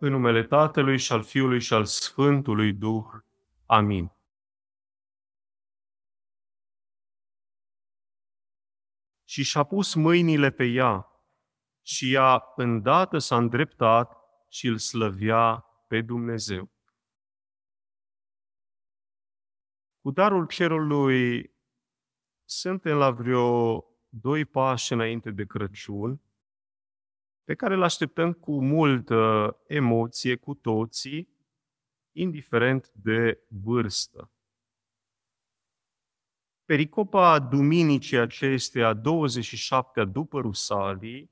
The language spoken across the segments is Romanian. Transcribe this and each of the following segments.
în numele Tatălui și al Fiului și al Sfântului Duh. Amin. Și și-a pus mâinile pe ea și ea îndată s-a îndreptat și îl slăvea pe Dumnezeu. Cu darul cerului suntem la vreo doi pași înainte de Crăciun, pe care îl așteptăm cu multă emoție cu toții, indiferent de vârstă. Pericopa duminicii acesteia, 27 după Rusalii,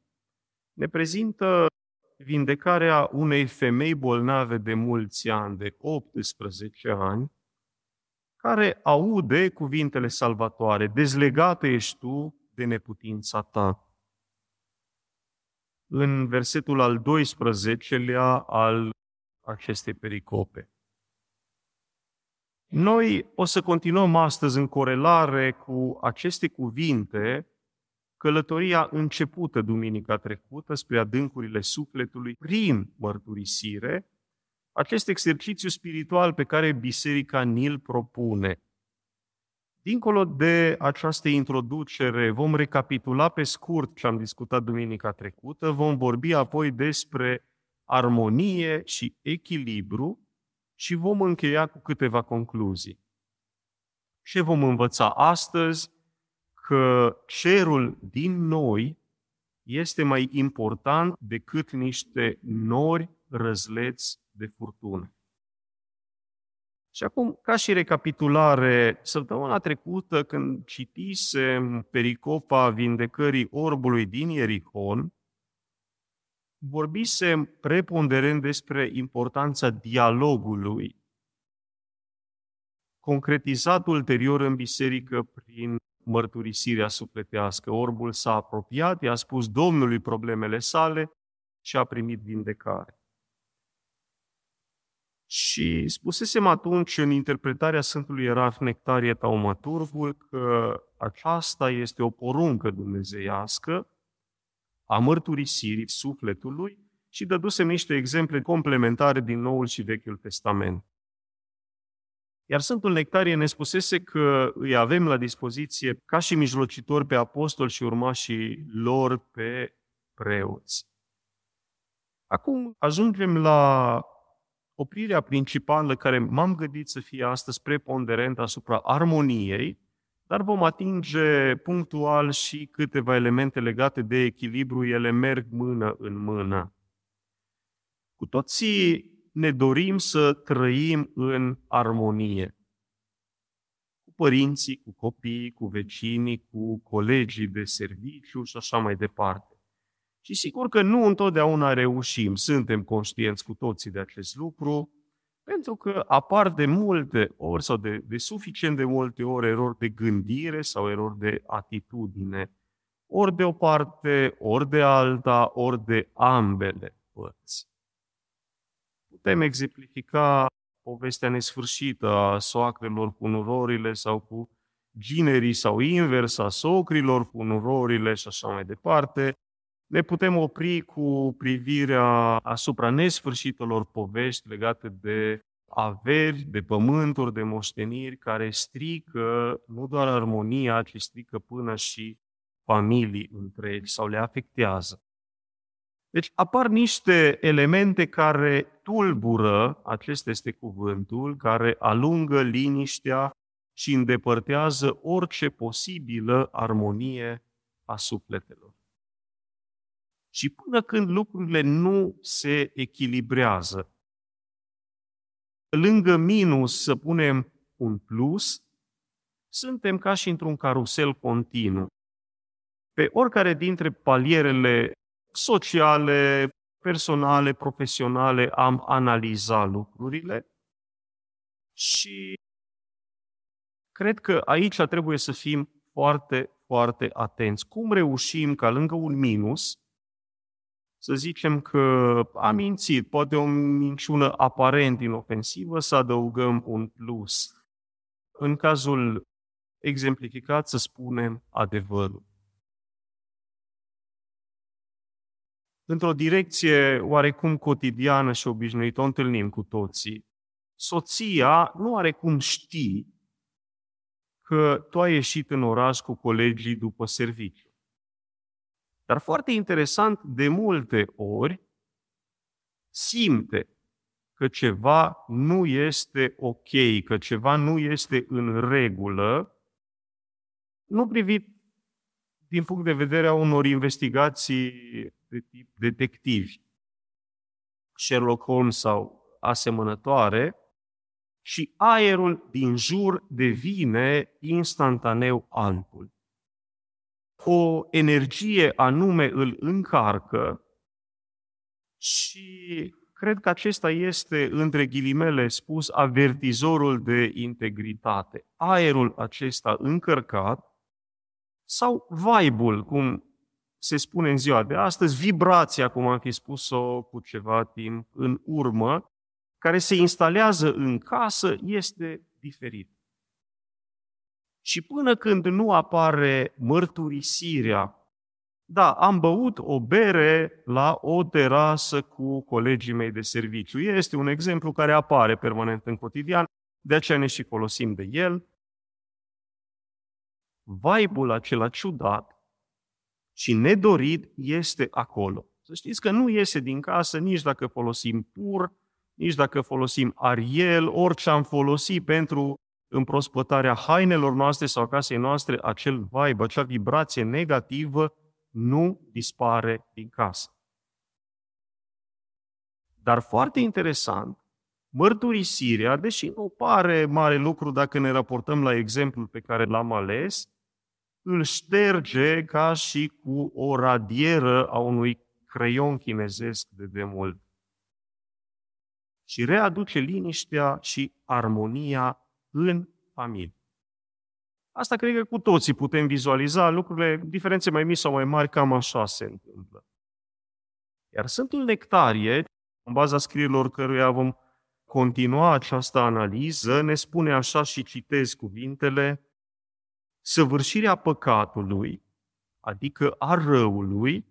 ne prezintă vindecarea unei femei bolnave de mulți ani, de 18 ani, care aude cuvintele salvatoare, dezlegată ești tu de neputința ta. În versetul al 12-lea al acestei pericope. Noi o să continuăm astăzi în corelare cu aceste cuvinte călătoria începută duminica trecută spre adâncurile sufletului prin mărturisire, acest exercițiu spiritual pe care biserica ni-l propune. Dincolo de această introducere, vom recapitula pe scurt ce am discutat duminica trecută, vom vorbi apoi despre armonie și echilibru și vom încheia cu câteva concluzii. Ce vom învăța astăzi? Că cerul din noi este mai important decât niște nori răzleți de furtună. Și acum, ca și recapitulare, săptămâna trecută, când citisem pericopa vindecării orbului din Ierihon, vorbisem preponderent despre importanța dialogului, concretizat ulterior în biserică prin mărturisirea sufletească. Orbul s-a apropiat, i-a spus Domnului problemele sale și a primit vindecare. Și spusesem atunci în interpretarea Sfântului Ierarh Nectarie Taumaturgul că aceasta este o poruncă dumnezeiască a mărturisirii sufletului și dădusem niște exemple complementare din Noul și Vechiul Testament. Iar Sfântul Nectarie ne spusese că îi avem la dispoziție ca și mijlocitori pe apostoli și urmașii lor pe preoți. Acum ajungem la oprirea principală care m-am gândit să fie astăzi preponderent asupra armoniei, dar vom atinge punctual și câteva elemente legate de echilibru, ele merg mână în mână. Cu toții ne dorim să trăim în armonie. Cu părinții, cu copiii, cu vecinii, cu colegii de serviciu și așa mai departe. Și sigur că nu întotdeauna reușim, suntem conștienți cu toții de acest lucru, pentru că apar de multe ori sau de, de suficient de multe ori erori de gândire sau erori de atitudine, ori de o parte, ori de alta, ori de ambele părți. Putem exemplifica povestea nesfârșită a soacrelor cu nurorile sau cu ginerii sau invers a socrilor cu nurorile și așa mai departe, ne putem opri cu privirea asupra nesfârșitelor povești legate de averi, de pământuri, de moșteniri care strică nu doar armonia, ci strică până și familii întregi sau le afectează. Deci apar niște elemente care tulbură, acesta este cuvântul, care alungă liniștea și îndepărtează orice posibilă armonie a sufletelor. Și până când lucrurile nu se echilibrează, lângă minus să punem un plus, suntem ca și într-un carusel continuu. Pe oricare dintre palierele sociale, personale, profesionale am analizat lucrurile și cred că aici trebuie să fim foarte, foarte atenți. Cum reușim ca lângă un minus să zicem că a mințit, poate o minciună aparent inofensivă, să adăugăm un plus. În cazul exemplificat, să spunem adevărul. într-o direcție oarecum cotidiană și obișnuită, o întâlnim cu toții. Soția nu are cum ști că tu ai ieșit în oraș cu colegii după serviciu. Dar foarte interesant, de multe ori simte că ceva nu este ok, că ceva nu este în regulă, nu privit din punct de vedere a unor investigații de tip detectivi, Sherlock Holmes sau asemănătoare, și aerul din jur devine instantaneu altul. O energie anume îl încarcă și cred că acesta este, între ghilimele spus, avertizorul de integritate. Aerul acesta încărcat sau vibe-ul, cum se spune în ziua de astăzi, vibrația, cum am fi spus-o cu ceva timp în urmă, care se instalează în casă, este diferit. Și până când nu apare mărturisirea, da, am băut o bere la o terasă cu colegii mei de serviciu. Este un exemplu care apare permanent în cotidian, de aceea ne și folosim de el. Vibe-ul acela ciudat și nedorit este acolo. Să știți că nu iese din casă nici dacă folosim pur, nici dacă folosim Ariel, orice am folosit pentru împrospătarea hainelor noastre sau casei noastre, acel vibe, acea vibrație negativă nu dispare din casă. Dar foarte interesant, mărturisirea, deși nu pare mare lucru dacă ne raportăm la exemplul pe care l-am ales, îl șterge ca și cu o radieră a unui creion chinezesc de demult. Și readuce liniștea și armonia în familie. Asta cred că cu toții putem vizualiza lucrurile, diferențe mai mici sau mai mari, cam așa se întâmplă. Iar Sfântul Nectarie, în baza scrierilor căruia vom continua această analiză, ne spune așa și citez cuvintele, săvârșirea păcatului, adică a răului,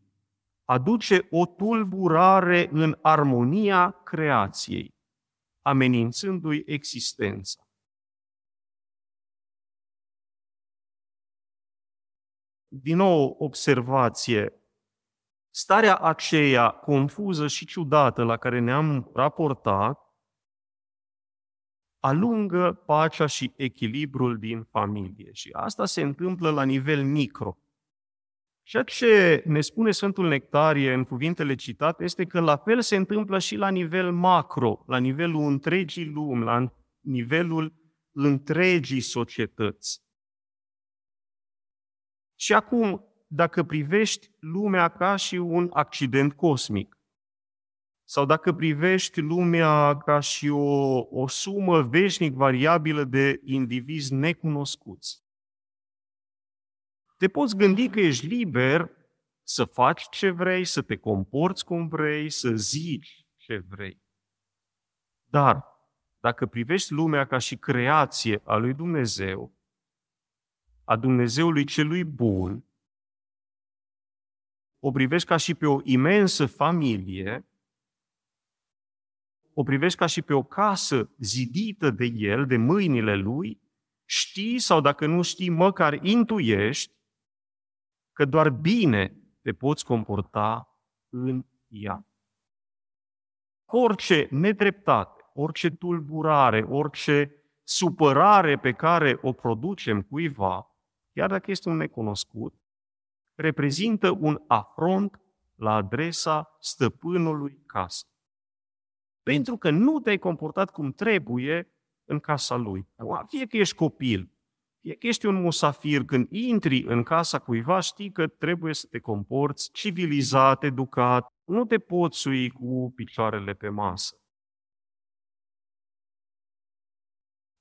aduce o tulburare în armonia creației, amenințându-i existența. Din nou, observație. Starea aceea confuză și ciudată la care ne-am raportat alungă pacea și echilibrul din familie. Și asta se întâmplă la nivel micro. Ceea ce ne spune Sfântul Nectarie în cuvintele citate este că la fel se întâmplă și la nivel macro, la nivelul întregii lumi, la nivelul întregii societăți. Și acum, dacă privești lumea ca și un accident cosmic, sau dacă privești lumea ca și o, o sumă veșnic variabilă de indivizi necunoscuți, te poți gândi că ești liber să faci ce vrei, să te comporți cum vrei, să zici ce vrei. Dar, dacă privești lumea ca și creație a lui Dumnezeu, a Dumnezeului celui bun, o privești ca și pe o imensă familie, o privești ca și pe o casă zidită de el, de mâinile lui, știi sau dacă nu știi, măcar intuiești că doar bine te poți comporta în ea. Orice nedreptate, orice tulburare, orice supărare pe care o producem cuiva, chiar dacă este un necunoscut, reprezintă un afront la adresa stăpânului casă. Pentru că nu te-ai comportat cum trebuie în casa lui. Fie că ești copil, fie că ești un musafir, când intri în casa cuiva, știi că trebuie să te comporți civilizat, educat, nu te poți sui cu picioarele pe masă.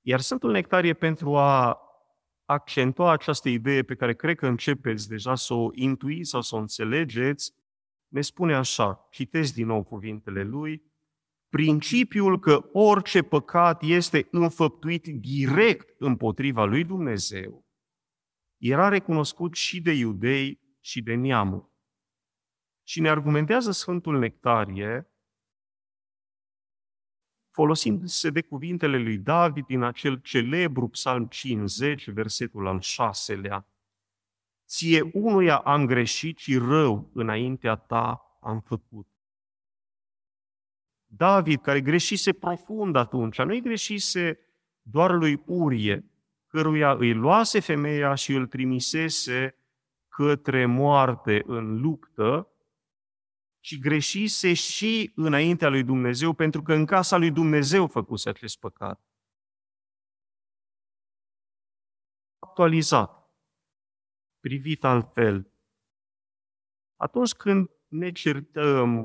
Iar Sfântul Nectarie, pentru a accentua această idee pe care cred că începeți deja să o intuiți sau să o înțelegeți, ne spune așa, citesc din nou cuvintele lui, principiul că orice păcat este înfăptuit direct împotriva lui Dumnezeu, era recunoscut și de iudei și de neamuri. Și ne argumentează Sfântul Nectarie folosindu-se de cuvintele lui David din acel celebru psalm 50, versetul al șaselea. Ție unuia am greșit și rău înaintea ta am făcut. David, care greșise profund atunci, nu-i greșise doar lui Urie, căruia îi luase femeia și îl trimisese către moarte în luptă, și greșise și înaintea lui Dumnezeu, pentru că în casa lui Dumnezeu făcuse acest păcat. Actualizat, privit altfel. Atunci când ne certăm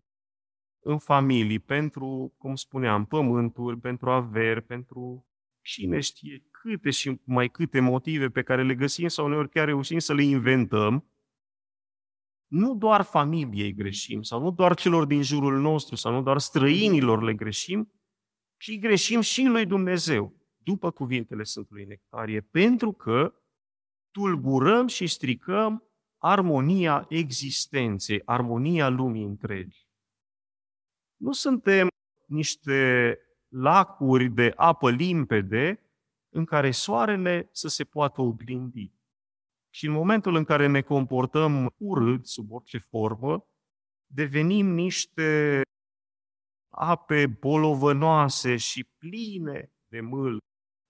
în familii pentru, cum spuneam, pământuri, pentru averi, pentru cine știe câte și mai câte motive pe care le găsim sau uneori chiar reușim să le inventăm, nu doar familiei greșim, sau nu doar celor din jurul nostru, sau nu doar străinilor le greșim, ci greșim și lui Dumnezeu, după cuvintele Sfântului Nectarie, pentru că tulburăm și stricăm armonia existenței, armonia lumii întregi. Nu suntem niște lacuri de apă limpede în care soarele să se poată oglindi. Și în momentul în care ne comportăm urât, sub orice formă, devenim niște ape bolovănoase și pline de mâl,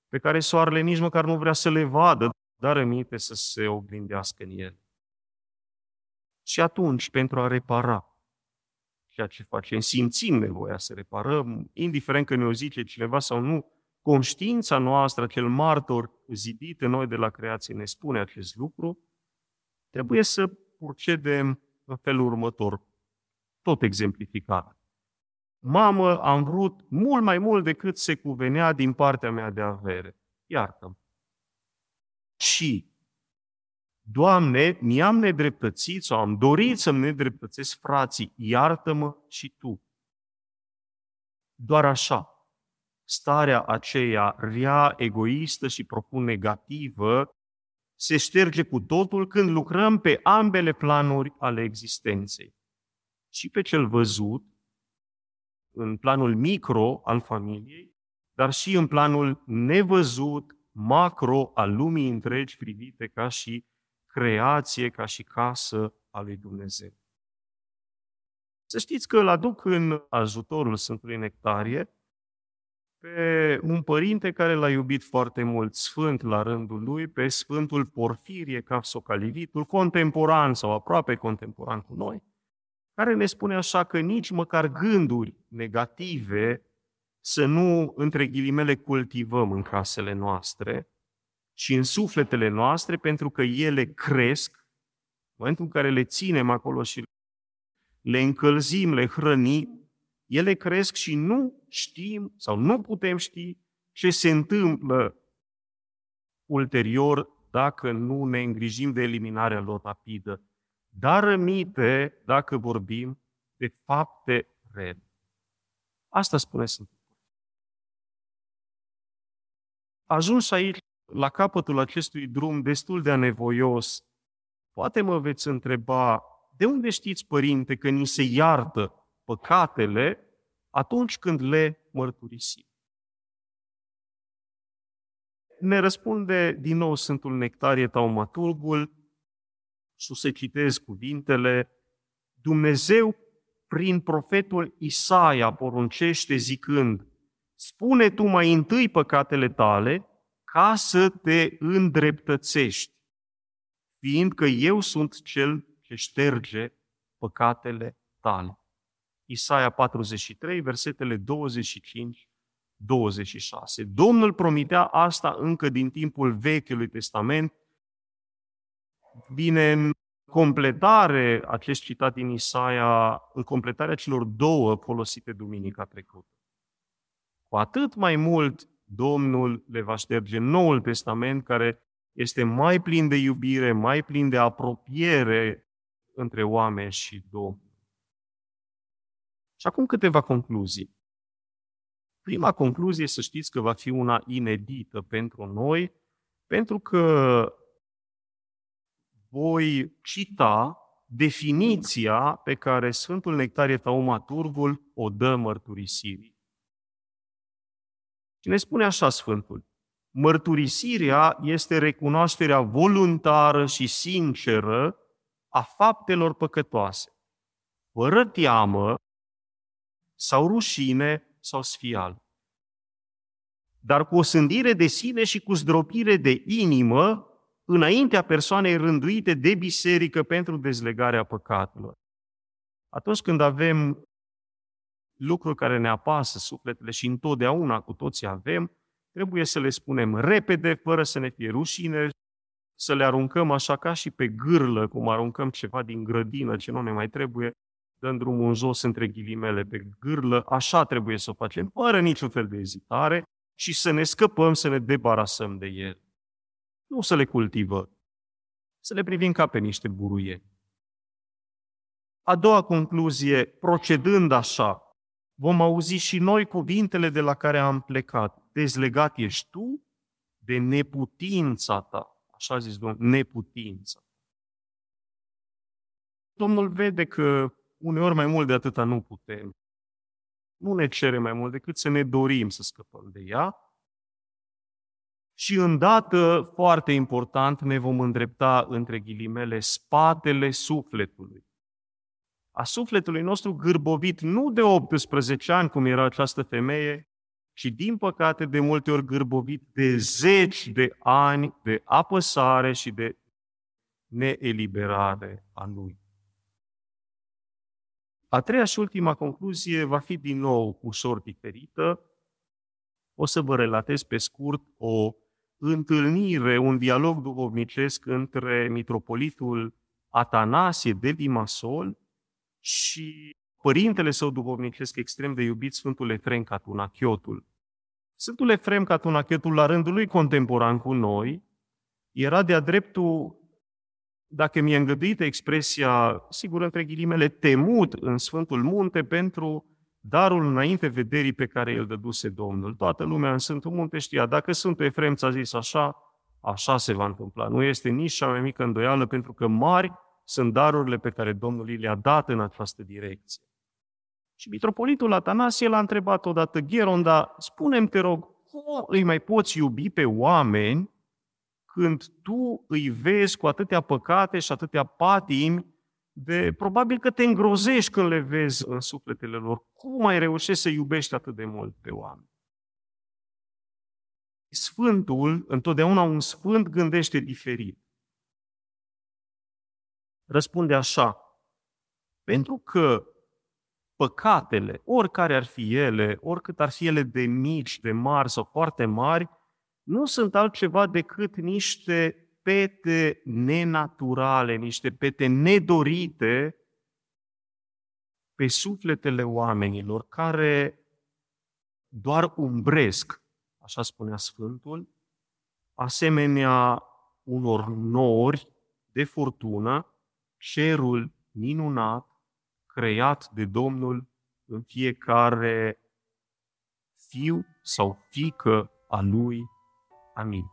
pe care soarele nici măcar nu vrea să le vadă, dar rămite să se oglindească în el. Și atunci, pentru a repara ceea ce facem, simțim nevoia să reparăm, indiferent că ne-o zice cineva sau nu, conștiința noastră, acel martor zidit în noi de la creație, ne spune acest lucru, trebuie să procedem în felul următor, tot exemplificat. Mamă, am vrut mult mai mult decât se cuvenea din partea mea de avere. Iartă-mă. Și, Doamne, mi-am nedreptățit sau am dorit să-mi nedreptățesc frații, iartă-mă și Tu. Doar așa starea aceea rea, egoistă și profund negativă se șterge cu totul când lucrăm pe ambele planuri ale existenței. Și pe cel văzut, în planul micro al familiei, dar și în planul nevăzut, macro al lumii întregi privite ca și creație, ca și casă a lui Dumnezeu. Să știți că îl aduc în ajutorul Sfântului Nectarie, pe un părinte care l-a iubit foarte mult, sfânt la rândul lui, pe Sfântul Porfirie Capsocalivitul, contemporan sau aproape contemporan cu noi, care ne spune așa că nici măcar gânduri negative să nu, între ghilimele, cultivăm în casele noastre și în sufletele noastre, pentru că ele cresc, în momentul în care le ținem acolo și le încălzim, le hrănim, ele cresc și nu știm sau nu putem ști ce se întâmplă ulterior dacă nu ne îngrijim de eliminarea lor rapidă. Dar rămite dacă vorbim de fapte rele. Asta spune Sfântul. Ajuns aici, la capătul acestui drum destul de anevoios, poate mă veți întreba, de unde știți, părinte, că ni se iartă păcatele atunci când le mărturisim. Ne răspunde din nou Sfântul Nectarie Taumaturgul și să citez cuvintele, Dumnezeu prin profetul Isaia poruncește zicând, spune tu mai întâi păcatele tale ca să te îndreptățești, fiindcă eu sunt cel ce șterge păcatele tale. Isaia 43, versetele 25 26. Domnul promitea asta încă din timpul Vechiului Testament. Vine în completare acest citat din Isaia, în completarea celor două folosite duminica trecută. Cu atât mai mult Domnul le va șterge Noul Testament, care este mai plin de iubire, mai plin de apropiere între oameni și Domnul. Și acum câteva concluzii. Prima concluzie, să știți că va fi una inedită pentru noi, pentru că voi cita definiția pe care Sfântul Nectarie Taumaturgul o dă mărturisirii. Și ne spune așa Sfântul, mărturisirea este recunoașterea voluntară și sinceră a faptelor păcătoase, fără teamă sau rușine sau sfială. Dar cu o sândire de sine și cu zdropire de inimă, înaintea persoanei rânduite de biserică pentru dezlegarea păcatelor. Atunci când avem lucruri care ne apasă sufletele și întotdeauna cu toții avem, trebuie să le spunem repede, fără să ne fie rușine, să le aruncăm așa ca și pe gârlă, cum aruncăm ceva din grădină ce nu ne mai trebuie, dăm drumul în jos între ghilimele pe gârlă, așa trebuie să o facem, fără niciun fel de ezitare și să ne scăpăm, să ne debarasăm de el. Nu să le cultivă, să le privim ca pe niște buruie. A doua concluzie, procedând așa, vom auzi și noi cuvintele de la care am plecat. Dezlegat ești tu de neputința ta. Așa zis Domnul, neputința. Domnul vede că uneori mai mult de atâta nu putem. Nu ne cere mai mult decât să ne dorim să scăpăm de ea. Și îndată, foarte important, ne vom îndrepta între ghilimele spatele sufletului a sufletului nostru gârbovit nu de 18 ani, cum era această femeie, ci din păcate de multe ori gârbovit de zeci de ani de apăsare și de neeliberare a lui. A treia și ultima concluzie va fi din nou ușor diferită. O să vă relatez pe scurt o întâlnire, un dialog duhovnicesc între mitropolitul Atanasie de Limasol și părintele său duhovnicesc extrem de iubit, Sfântul Efrem Catunachiotul. Sfântul Efrem Catunachiotul, la rândul lui contemporan cu noi, era de-a dreptul, dacă mi-e îngăduită expresia, sigur între ghilimele, temut în Sfântul Munte pentru darul înainte vederii pe care îl dăduse Domnul. Toată lumea în Sfântul Munte știa, dacă Sfântul Efrem ți-a zis așa, așa se va întâmpla. Nu este nici cea mai mică îndoială, pentru că mari sunt darurile pe care Domnul le-a dat în această direcție. Și mitropolitul Atanasie l-a întrebat odată, Gheronda, spune-mi, te rog, cum îi mai poți iubi pe oameni când tu îi vezi cu atâtea păcate și atâtea patimi, de probabil că te îngrozești când le vezi în sufletele lor. Cum mai reușești să iubești atât de mult pe oameni? Sfântul, întotdeauna un sfânt gândește diferit răspunde așa. Pentru că păcatele, oricare ar fi ele, oricât ar fi ele de mici, de mari sau foarte mari, nu sunt altceva decât niște pete nenaturale, niște pete nedorite pe sufletele oamenilor care doar umbresc, așa spunea Sfântul, asemenea unor nori de furtună cerul minunat creat de Domnul în fiecare fiu sau fică a lui. Amin.